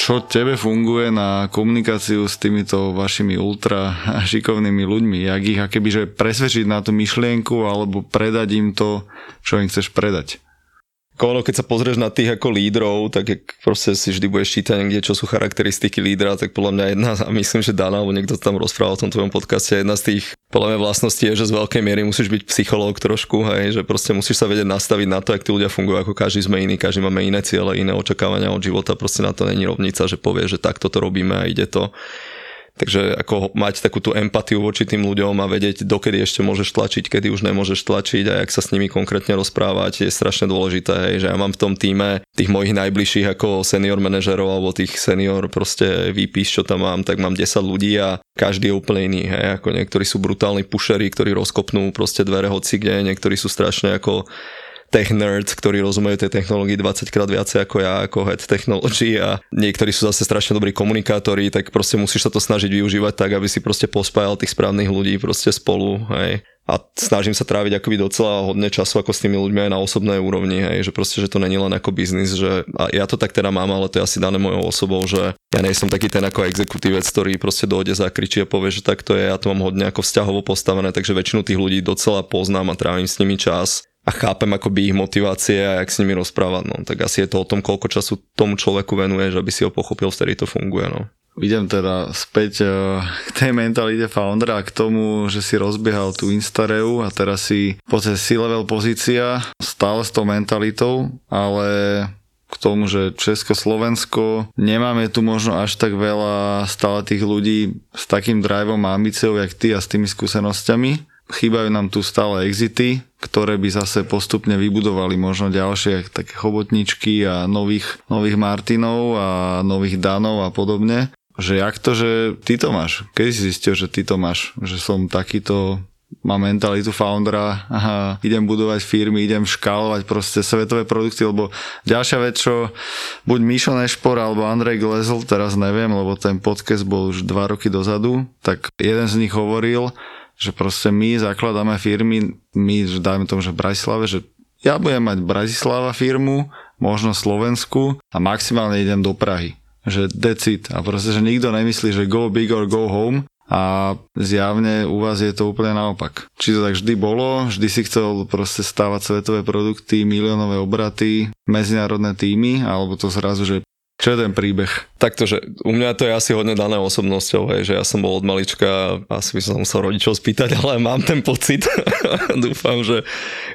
čo tebe funguje na komunikáciu s týmito vašimi ultra šikovnými ľuďmi? Jak ich akéby, presvedčiť na tú myšlienku alebo predať im to, čo im chceš predať? Ono, keď sa pozrieš na tých ako lídrov, tak proste si vždy budeš čítať niekde, čo sú charakteristiky lídra, tak podľa mňa jedna, *laughs* a myslím, že Dana, alebo niekto tam rozprával o tom tvojom podcaste, jedna z tých podľa mňa vlastností je, že z veľkej miery musíš byť psychológ trošku, hej, že proste musíš sa vedieť nastaviť na to, ak tí ľudia fungujú, ako každý sme iný, každý máme iné ciele, iné očakávania od života, proste na to není rovnica, že povie, že takto to robíme a ide to. Takže ako mať takú tú empatiu voči tým ľuďom a vedieť, dokedy ešte môžeš tlačiť, kedy už nemôžeš tlačiť a jak sa s nimi konkrétne rozprávať je strašne dôležité. Hej, že ja mám v tom týme tých mojich najbližších ako senior manažerov alebo tých senior proste VPs, čo tam mám, tak mám 10 ľudí a každý je úplne iný. Hej, ako niektorí sú brutálni pušery, ktorí rozkopnú proste dvere hoci kde, niektorí sú strašne ako tech nerds, ktorí rozumejú tej technológii 20 krát viacej ako ja, ako head technology a niektorí sú zase strašne dobrí komunikátori, tak proste musíš sa to snažiť využívať tak, aby si proste pospájal tých správnych ľudí proste spolu, hej. A snažím sa tráviť akoby docela hodne času ako s tými ľuďmi aj na osobnej úrovni, hej, že proste, že to není len ako biznis, že a ja to tak teda mám, ale to je asi dané mojou osobou, že ja nie som taký ten ako exekutívec, ktorý proste dojde, zakričí a povie, že tak to je, ja to mám hodne ako vzťahovo postavené, takže väčšinu tých ľudí docela poznám a trávim s nimi čas a chápem akoby ich motivácie a jak s nimi rozprávať, no. Tak asi je to o tom, koľko času tomu človeku venuješ, aby si ho pochopil, vtedy to funguje, no. Idem teda späť eh, k tej mentalite foundera a k tomu, že si rozbiehal tú Instareu a teraz si podstate C-level pozícia stále s tou mentalitou, ale k tomu, že Česko-Slovensko nemáme tu možno až tak veľa stále tých ľudí s takým driveom a ambíciou, jak ty a s tými skúsenosťami chýbajú nám tu stále exity, ktoré by zase postupne vybudovali možno ďalšie také chobotničky a nových, nových Martinov a nových Danov a podobne. Že jak to, že ty to máš? Kedy si zistil, že ty to máš? Že som takýto mám mentalitu foundera, aha, idem budovať firmy, idem škálovať proste svetové produkty, lebo ďalšia vec, čo buď Mišo Nešpor alebo Andrej Glezl, teraz neviem, lebo ten podcast bol už dva roky dozadu, tak jeden z nich hovoril, že proste my zakladáme firmy, my dajme tomu, že v Bratislave, že ja budem mať Bratislava firmu, možno Slovensku a maximálne idem do Prahy. Že decid a proste, že nikto nemyslí, že go big or go home, a zjavne u vás je to úplne naopak. Či to tak vždy bolo, vždy si chcel proste stávať svetové produkty, miliónové obraty, medzinárodné týmy, alebo to zrazu, že čo je ten príbeh? Takto, u mňa to je asi hodne dané osobnosťou, hej, že ja som bol od malička, asi by som sa rodičov spýtať, *laughs* ale mám ten pocit. *laughs* Dúfam, že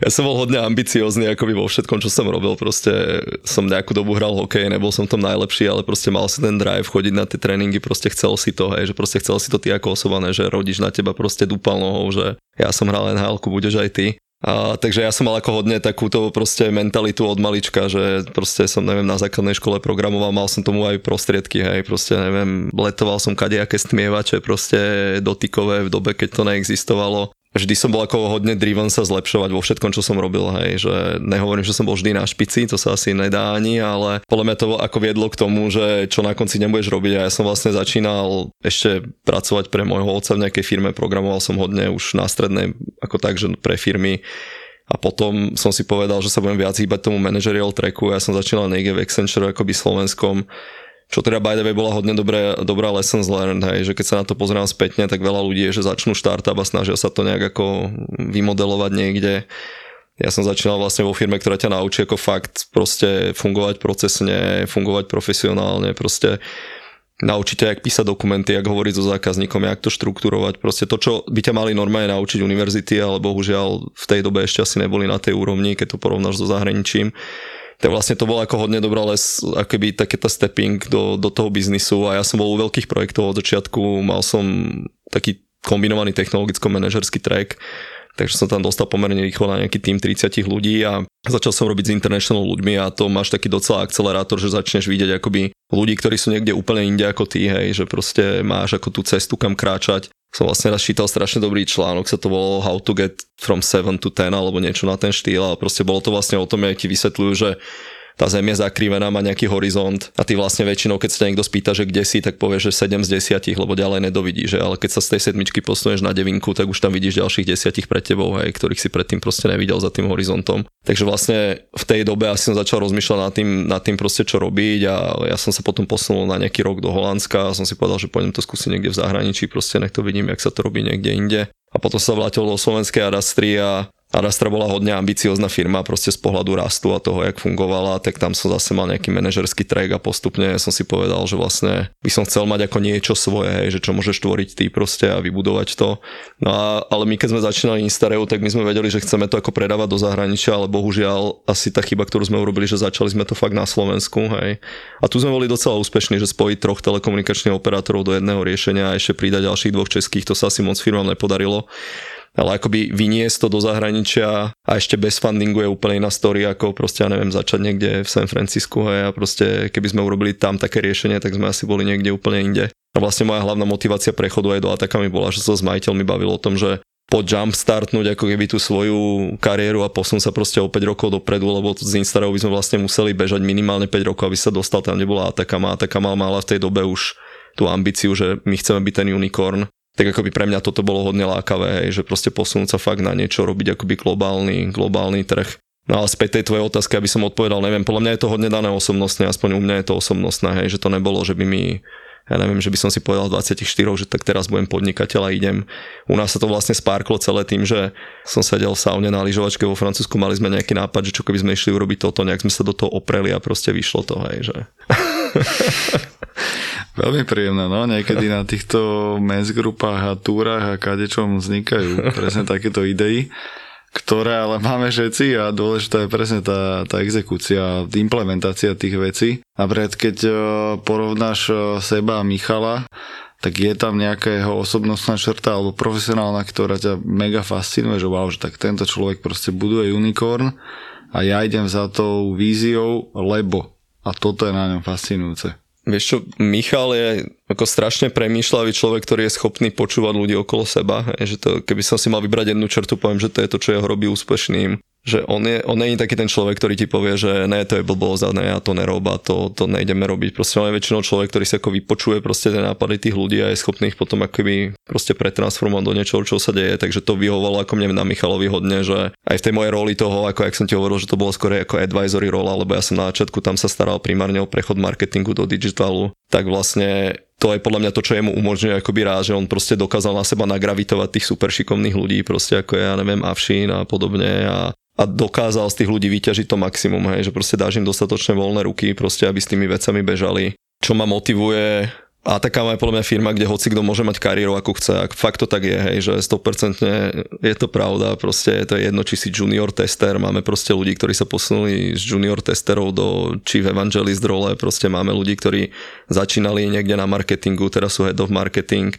ja som bol hodne ambiciózny akoby vo všetkom, čo som robil. Proste som nejakú dobu hral hokej, nebol som tom najlepší, ale proste mal si ten drive chodiť na tie tréningy, proste chcel si to, hej, že proste chcel si to ty ako osoba, že rodič na teba proste dúpal nohou, že ja som hral nhl budeš aj ty. A, takže ja som mal ako hodne takúto proste mentalitu od malička, že proste som, neviem, na základnej škole programoval, mal som tomu aj prostriedky, hej, proste neviem, letoval som kadejaké stmievače, proste dotykové v dobe, keď to neexistovalo vždy som bol ako hodne driven sa zlepšovať vo všetkom, čo som robil, hej, že nehovorím, že som bol vždy na špici, to sa asi nedá ani, ale podľa mňa to ako viedlo k tomu, že čo na konci nebudeš robiť. A ja som vlastne začínal ešte pracovať pre môjho otca v nejakej firme, programoval som hodne už na strednej, ako tak, že pre firmy. A potom som si povedal, že sa budem viac hýbať tomu managerial tracku. Ja som začínal na v Accenture akoby slovenskom čo teda by the way bola hodne dobré, dobrá lessons learned, hej, že keď sa na to pozerám spätne, tak veľa ľudí je, že začnú startup a snažia sa to nejak ako vymodelovať niekde. Ja som začínal vlastne vo firme, ktorá ťa naučí ako fakt proste fungovať procesne, fungovať profesionálne, proste naučiť ťa, jak písať dokumenty, jak hovoriť so zákazníkom, jak to štruktúrovať. Proste to, čo by ťa mali normálne naučiť univerzity, ale bohužiaľ v tej dobe ešte asi neboli na tej úrovni, keď to porovnáš so zahraničím tak vlastne to bolo ako hodne dobrá les, akoby takéto stepping do, do toho biznisu a ja som bol u veľkých projektov od začiatku, mal som taký kombinovaný technologicko-manažerský track, takže som tam dostal pomerne rýchlo na nejaký tým 30 ľudí a začal som robiť s international ľuďmi a to máš taký docela akcelerátor, že začneš vidieť akoby ľudí, ktorí sú niekde úplne inde ako ty, hej, že proste máš ako tú cestu kam kráčať som vlastne raz čítal strašne dobrý článok, sa to volalo How to get from 7 to 10 alebo niečo na ten štýl a proste bolo to vlastne o tom, jak ti vysvetľujú, že tá zem je zakrivená, má nejaký horizont a ty vlastne väčšinou, keď sa niekto spýta, že kde si, tak povieš, že 7 z 10, lebo ďalej nedovidíš, že? ale keď sa z tej sedmičky posuneš na devinku, tak už tam vidíš ďalších desiatich pred tebou, hej, ktorých si predtým proste nevidel za tým horizontom. Takže vlastne v tej dobe asi som začal rozmýšľať nad tým, nad tým proste čo robiť a ja som sa potom posunul na nejaký rok do Holandska a som si povedal, že pôjdem to skúsiť niekde v zahraničí, proste nech to vidím, jak sa to robí niekde inde. A potom sa vrátil do slovenskej Arastry a Arastra bola hodne ambiciozná firma proste z pohľadu rastu a toho, jak fungovala, tak tam som zase mal nejaký manažerský track a postupne som si povedal, že vlastne by som chcel mať ako niečo svoje, hej, že čo môžeš tvoriť ty proste a vybudovať to. No a, ale my keď sme začínali Instareu, tak my sme vedeli, že chceme to ako predávať do zahraničia, ale bohužiaľ asi tá chyba, ktorú sme urobili, že začali sme to fakt na Slovensku, hej. A tu sme boli docela úspešní, že spojiť troch telekomunikačných operátorov do jedného riešenia a ešte pridať ďalších dvoch českých, to sa asi moc firmám nepodarilo ale akoby vyniesť to do zahraničia a ešte bez fundingu je úplne iná story, ako proste, ja neviem, začať niekde v San Francisku hej, a proste keby sme urobili tam také riešenie, tak sme asi boli niekde úplne inde. A vlastne moja hlavná motivácia prechodu aj do Atakami bola, že sa s majiteľmi bavil o tom, že po jumpstartnúť ako keby tú svoju kariéru a posun sa proste o 5 rokov dopredu, lebo z Instarov by sme vlastne museli bežať minimálne 5 rokov, aby sa dostal tam, kde bola Atakama. Atakama mala v tej dobe už tú ambíciu, že my chceme byť ten unicorn tak akoby pre mňa toto bolo hodne lákavé, hej, že proste posunúť sa fakt na niečo, robiť akoby globálny, globálny trh. No ale späť tej tvojej otázky, aby som odpovedal, neviem, podľa mňa je to hodne dané osobnostne, aspoň u mňa je to osobnostné, hej, že to nebolo, že by mi ja neviem, že by som si povedal 24, že tak teraz budem podnikateľ a idem. U nás sa to vlastne spárklo celé tým, že som sedel v saune na lyžovačke vo Francúzsku, mali sme nejaký nápad, že čo keby sme išli urobiť toto, nejak sme sa do toho opreli a proste vyšlo to, hej, že... *laughs* Veľmi príjemné, no. Niekedy na týchto mens grupách a túrach a kadečom vznikajú presne takéto idei, ktoré ale máme všetci a dôležitá je presne tá, tá exekúcia, implementácia tých vecí. Napríklad, keď e, porovnáš e, seba a Michala, tak je tam nejakého osobnostná črta alebo profesionálna, ktorá ťa mega fascinuje, že wow, že tak tento človek proste buduje unicorn a ja idem za tou víziou, lebo a toto je na ňom fascinujúce. Vieš čo, Michal je ako strašne premýšľavý človek, ktorý je schopný počúvať ľudí okolo seba. Hej, že to, keby som si mal vybrať jednu črtu, poviem, že to je to, čo jeho robí úspešným že on, je, on není taký ten človek, ktorý ti povie, že ne, to je blbosť a ne, ja to nerob a to, to nejdeme robiť. Proste on je väčšinou človek, ktorý si ako vypočuje proste tie nápady tých ľudí a je schopný ich potom akoby proste pretransformovať do niečoho, čo sa deje. Takže to vyhovalo ako mne na Michalovi hodne, že aj v tej mojej roli toho, ako jak som ti hovoril, že to bolo skôr ako advisory rola, lebo ja som na začiatku tam sa staral primárne o prechod marketingu do digitalu, tak vlastne to je podľa mňa to, čo jemu umožňuje akoby rád, že on proste dokázal na seba nagravitovať tých super šikovných ľudí, proste ako ja neviem, Avšín a podobne a a dokázal z tých ľudí vyťažiť to maximum, hej, že proste dáš im dostatočne voľné ruky, proste aby s tými vecami bežali. Čo ma motivuje, a taká je podľa mňa firma, kde hoci kto môže mať kariéru ako chce. A fakt to tak je, hej, že 100% je to pravda. Proste je to jedno, či si junior tester. Máme proste ľudí, ktorí sa posunuli z junior testerov do chief evangelist role. Proste máme ľudí, ktorí začínali niekde na marketingu, teraz sú head of marketing.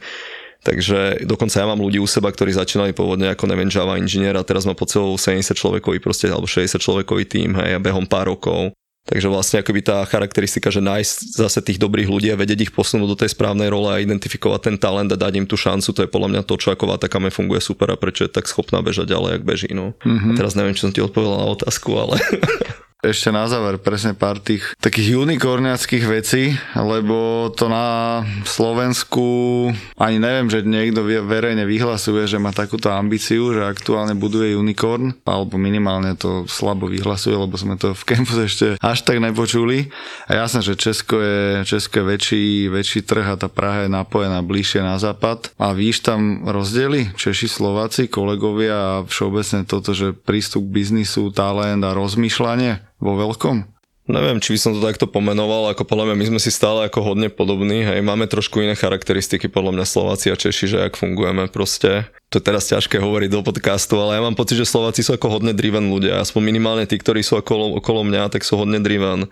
Takže dokonca ja mám ľudí u seba, ktorí začínali pôvodne ako neviem Java inžinier a teraz má pod sebou 70 človekový proste, alebo 60 človekový tým, hej, a behom pár rokov Takže vlastne akoby tá charakteristika, že nájsť zase tých dobrých ľudí a vedieť ich posunúť do tej správnej role a identifikovať ten talent a dať im tú šancu, to je podľa mňa to, čo ako Vatakame funguje super a prečo je tak schopná bežať ďalej, ak beží. No. Mm-hmm. A teraz neviem, či som ti odpovedal na otázku, ale... *laughs* ešte na záver presne pár tých takých unikorniackých vecí, lebo to na Slovensku ani neviem, že niekto verejne vyhlasuje, že má takúto ambíciu, že aktuálne buduje unicorn, alebo minimálne to slabo vyhlasuje, lebo sme to v campus ešte až tak nepočuli. A jasné, že Česko je, Česko je väčší, väčší trh a tá Praha je napojená bližšie na západ. A víš tam rozdiely? Češi, Slováci, kolegovia a všeobecne toto, že prístup k biznisu, talent a rozmýšľanie vo veľkom? Neviem, či by som to takto pomenoval, ako podľa mňa my sme si stále ako hodne podobní, hej, máme trošku iné charakteristiky, podľa mňa Slováci a Češi, že ak fungujeme proste. To je teraz ťažké hovoriť do podcastu, ale ja mám pocit, že Slováci sú ako hodne driven ľudia, aspoň minimálne tí, ktorí sú okolo, okolo mňa, tak sú hodne driven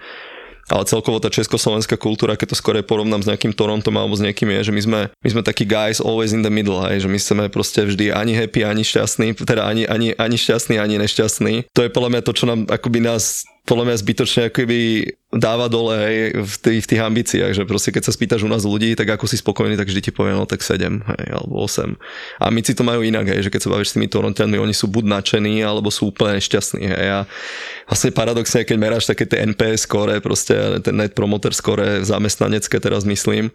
ale celkovo tá československá kultúra, keď to skôr porovnám s nejakým Torontom alebo s niekým je, že my sme, my sme takí guys always in the middle, hej, že my sme proste vždy ani happy, ani šťastný, teda ani, ani, ani šťastný, ani nešťastný. To je podľa mňa to, čo nám akoby nás podľa mňa zbytočne akoby dáva dole hej, v, tých, v tých ambíciách, že proste keď sa spýtaš u nás ľudí, tak ako si spokojný, tak vždy ti poviem, no tak 7 hej, alebo 8. A my si to majú inak, hej, že keď sa bavíš s tými Torontianmi, oni sú buď nadšení, alebo sú úplne nešťastní. Hej, a vlastne paradoxne, keď meráš také tie NPS score, proste ten Net Promoter score zamestnanecké teraz myslím,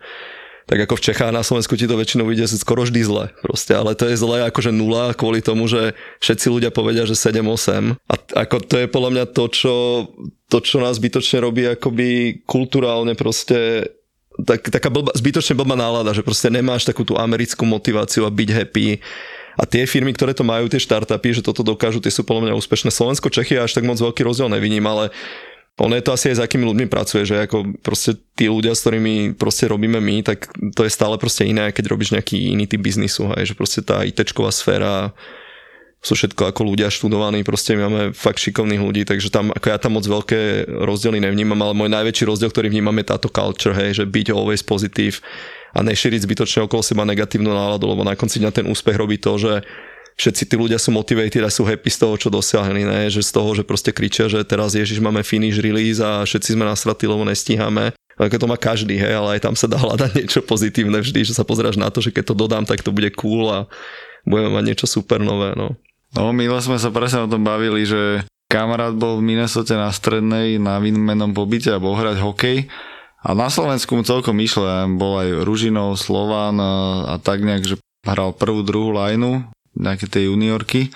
tak ako v Čechách na Slovensku ti to väčšinou vyjde skoro vždy zle. Proste, ale to je zle akože nula kvôli tomu, že všetci ľudia povedia, že 7-8. A ako to je podľa mňa to, čo, to, čo nás zbytočne robí akoby kulturálne proste tak, taká blba, zbytočne blbá nálada, že proste nemáš takú tú americkú motiváciu a byť happy. A tie firmy, ktoré to majú, tie startupy, že toto dokážu, tie sú podľa mňa úspešné. Slovensko, Čechy až tak moc veľký rozdiel nevidím, ale ono je to asi aj s akými ľuďmi pracuje, že ako proste tí ľudia, s ktorými proste robíme my, tak to je stále proste iné, keď robíš nejaký iný typ biznisu, hej, že proste tá ITčková sféra sú všetko ako ľudia študovaní, proste máme fakt šikovných ľudí, takže tam, ako ja tam moc veľké rozdiely nevnímam, ale môj najväčší rozdiel, ktorý vnímam je táto culture, hej, že byť always pozitív a nešíriť zbytočne okolo seba negatívnu náladu, lebo na konci dňa ten úspech robí to, že všetci tí ľudia sú motivated a sú happy z toho, čo dosiahli, ne? že z toho, že proste kričia, že teraz Ježiš máme finish release a všetci sme nasratí, lebo nestíhame. Ako to má každý, hej, ale aj tam sa dá hľadať *laughs* niečo pozitívne vždy, že sa pozráš na to, že keď to dodám, tak to bude cool a budeme mať niečo super nové, no. No, milo sme sa presne o tom bavili, že kamarát bol v Minnesota na strednej na výmenom pobyte a bol hrať hokej a na Slovensku mu celkom išlo, bol aj Ružinov, Slován a, a tak nejak, že hral prvú, druhú lajnu nejaké tej juniorky.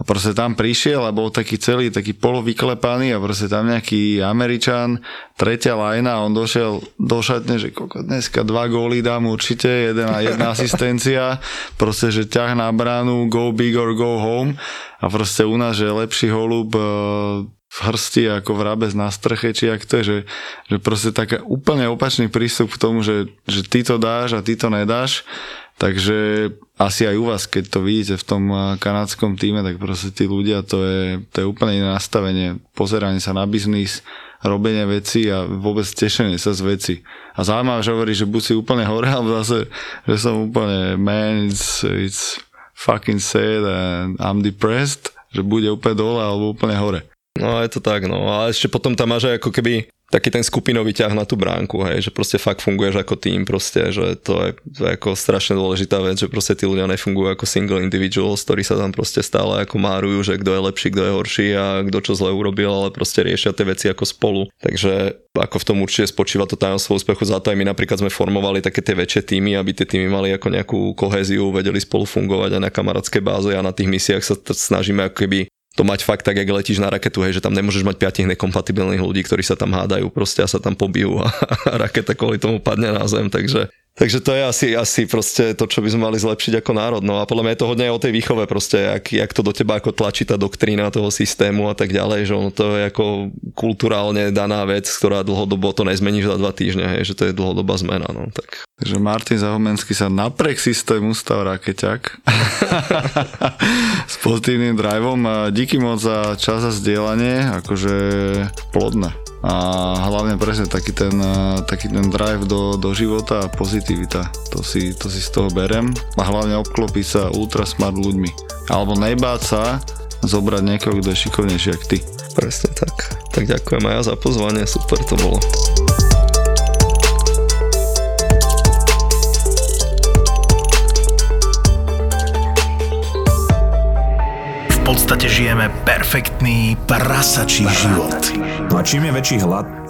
A proste tam prišiel a bol taký celý, taký polovyklepaný a proste tam nejaký Američan, tretia lajna a on došiel do šatne, že koko, dneska dva góly dám určite, jeden a jedna asistencia, proste, že ťah na bránu, go big or go home. A proste u nás, že lepší holub e, v hrsti ako vrabec na streche, či jak to je, že, že proste taký úplne opačný prístup k tomu, že, že ty to dáš a ty to nedáš Takže asi aj u vás, keď to vidíte v tom eh, kanadskom týme, tak proste tí ľudia, to je, to je úplne iné nastavenie, pozeranie sa na biznis, robenie veci a vôbec tešenie sa z veci. A zaujímavé, že hovorí, že buď si úplne hore, *laughs* alebo zase, že som úplne man, it's, it's fucking sad and I'm depressed, že bude úplne dole alebo úplne hore. No je to tak, no a ešte potom tam máš aj ako keby taký ten skupinový ťah na tú bránku, hej, že proste fakt funguješ ako tým proste, že to je, to je ako strašne dôležitá vec, že proste tí ľudia nefungujú ako single individuals, ktorí sa tam proste stále ako márujú, že kto je lepší, kto je horší a kto čo zle urobil, ale proste riešia tie veci ako spolu. Takže ako v tom určite spočíva to tajomstvo úspechu za to aj my napríklad sme formovali také tie väčšie týmy, aby tie týmy mali ako nejakú kohéziu, vedeli spolu fungovať aj na kamarátskej báze a na tých misiách sa t- snažíme ako keby to mať fakt tak, jak letíš na raketu, hej, že tam nemôžeš mať piatich nekompatibilných ľudí, ktorí sa tam hádajú proste a sa tam pobijú a, *laughs* a raketa kvôli tomu padne na zem, takže Takže to je asi, asi proste to, čo by sme mali zlepšiť ako národ. No a podľa mňa je to hodne aj o tej výchove proste, jak, jak to do teba ako tlačí tá doktrína toho systému a tak ďalej, že ono to je ako kulturálne daná vec, ktorá dlhodobo to nezmeníš za dva týždne, hej, že to je dlhodobá zmena. No, tak. Takže Martin Zahomenský sa napriek systému stal rakeťak *laughs* s pozitívnym driveom. Díky moc za čas a zdieľanie, akože plodné a hlavne presne taký ten, taký ten drive do, do života a pozitivita. To si, to si z toho berem a hlavne obklopiť sa ultra smart ľuďmi. Alebo nebáť sa zobrať niekoho, kto je šikovnejší ako ty. Presne tak. Tak ďakujem aj ja za pozvanie, super to bolo. Podstate žijeme perfektný prasačí život. A čím je väčší hlad,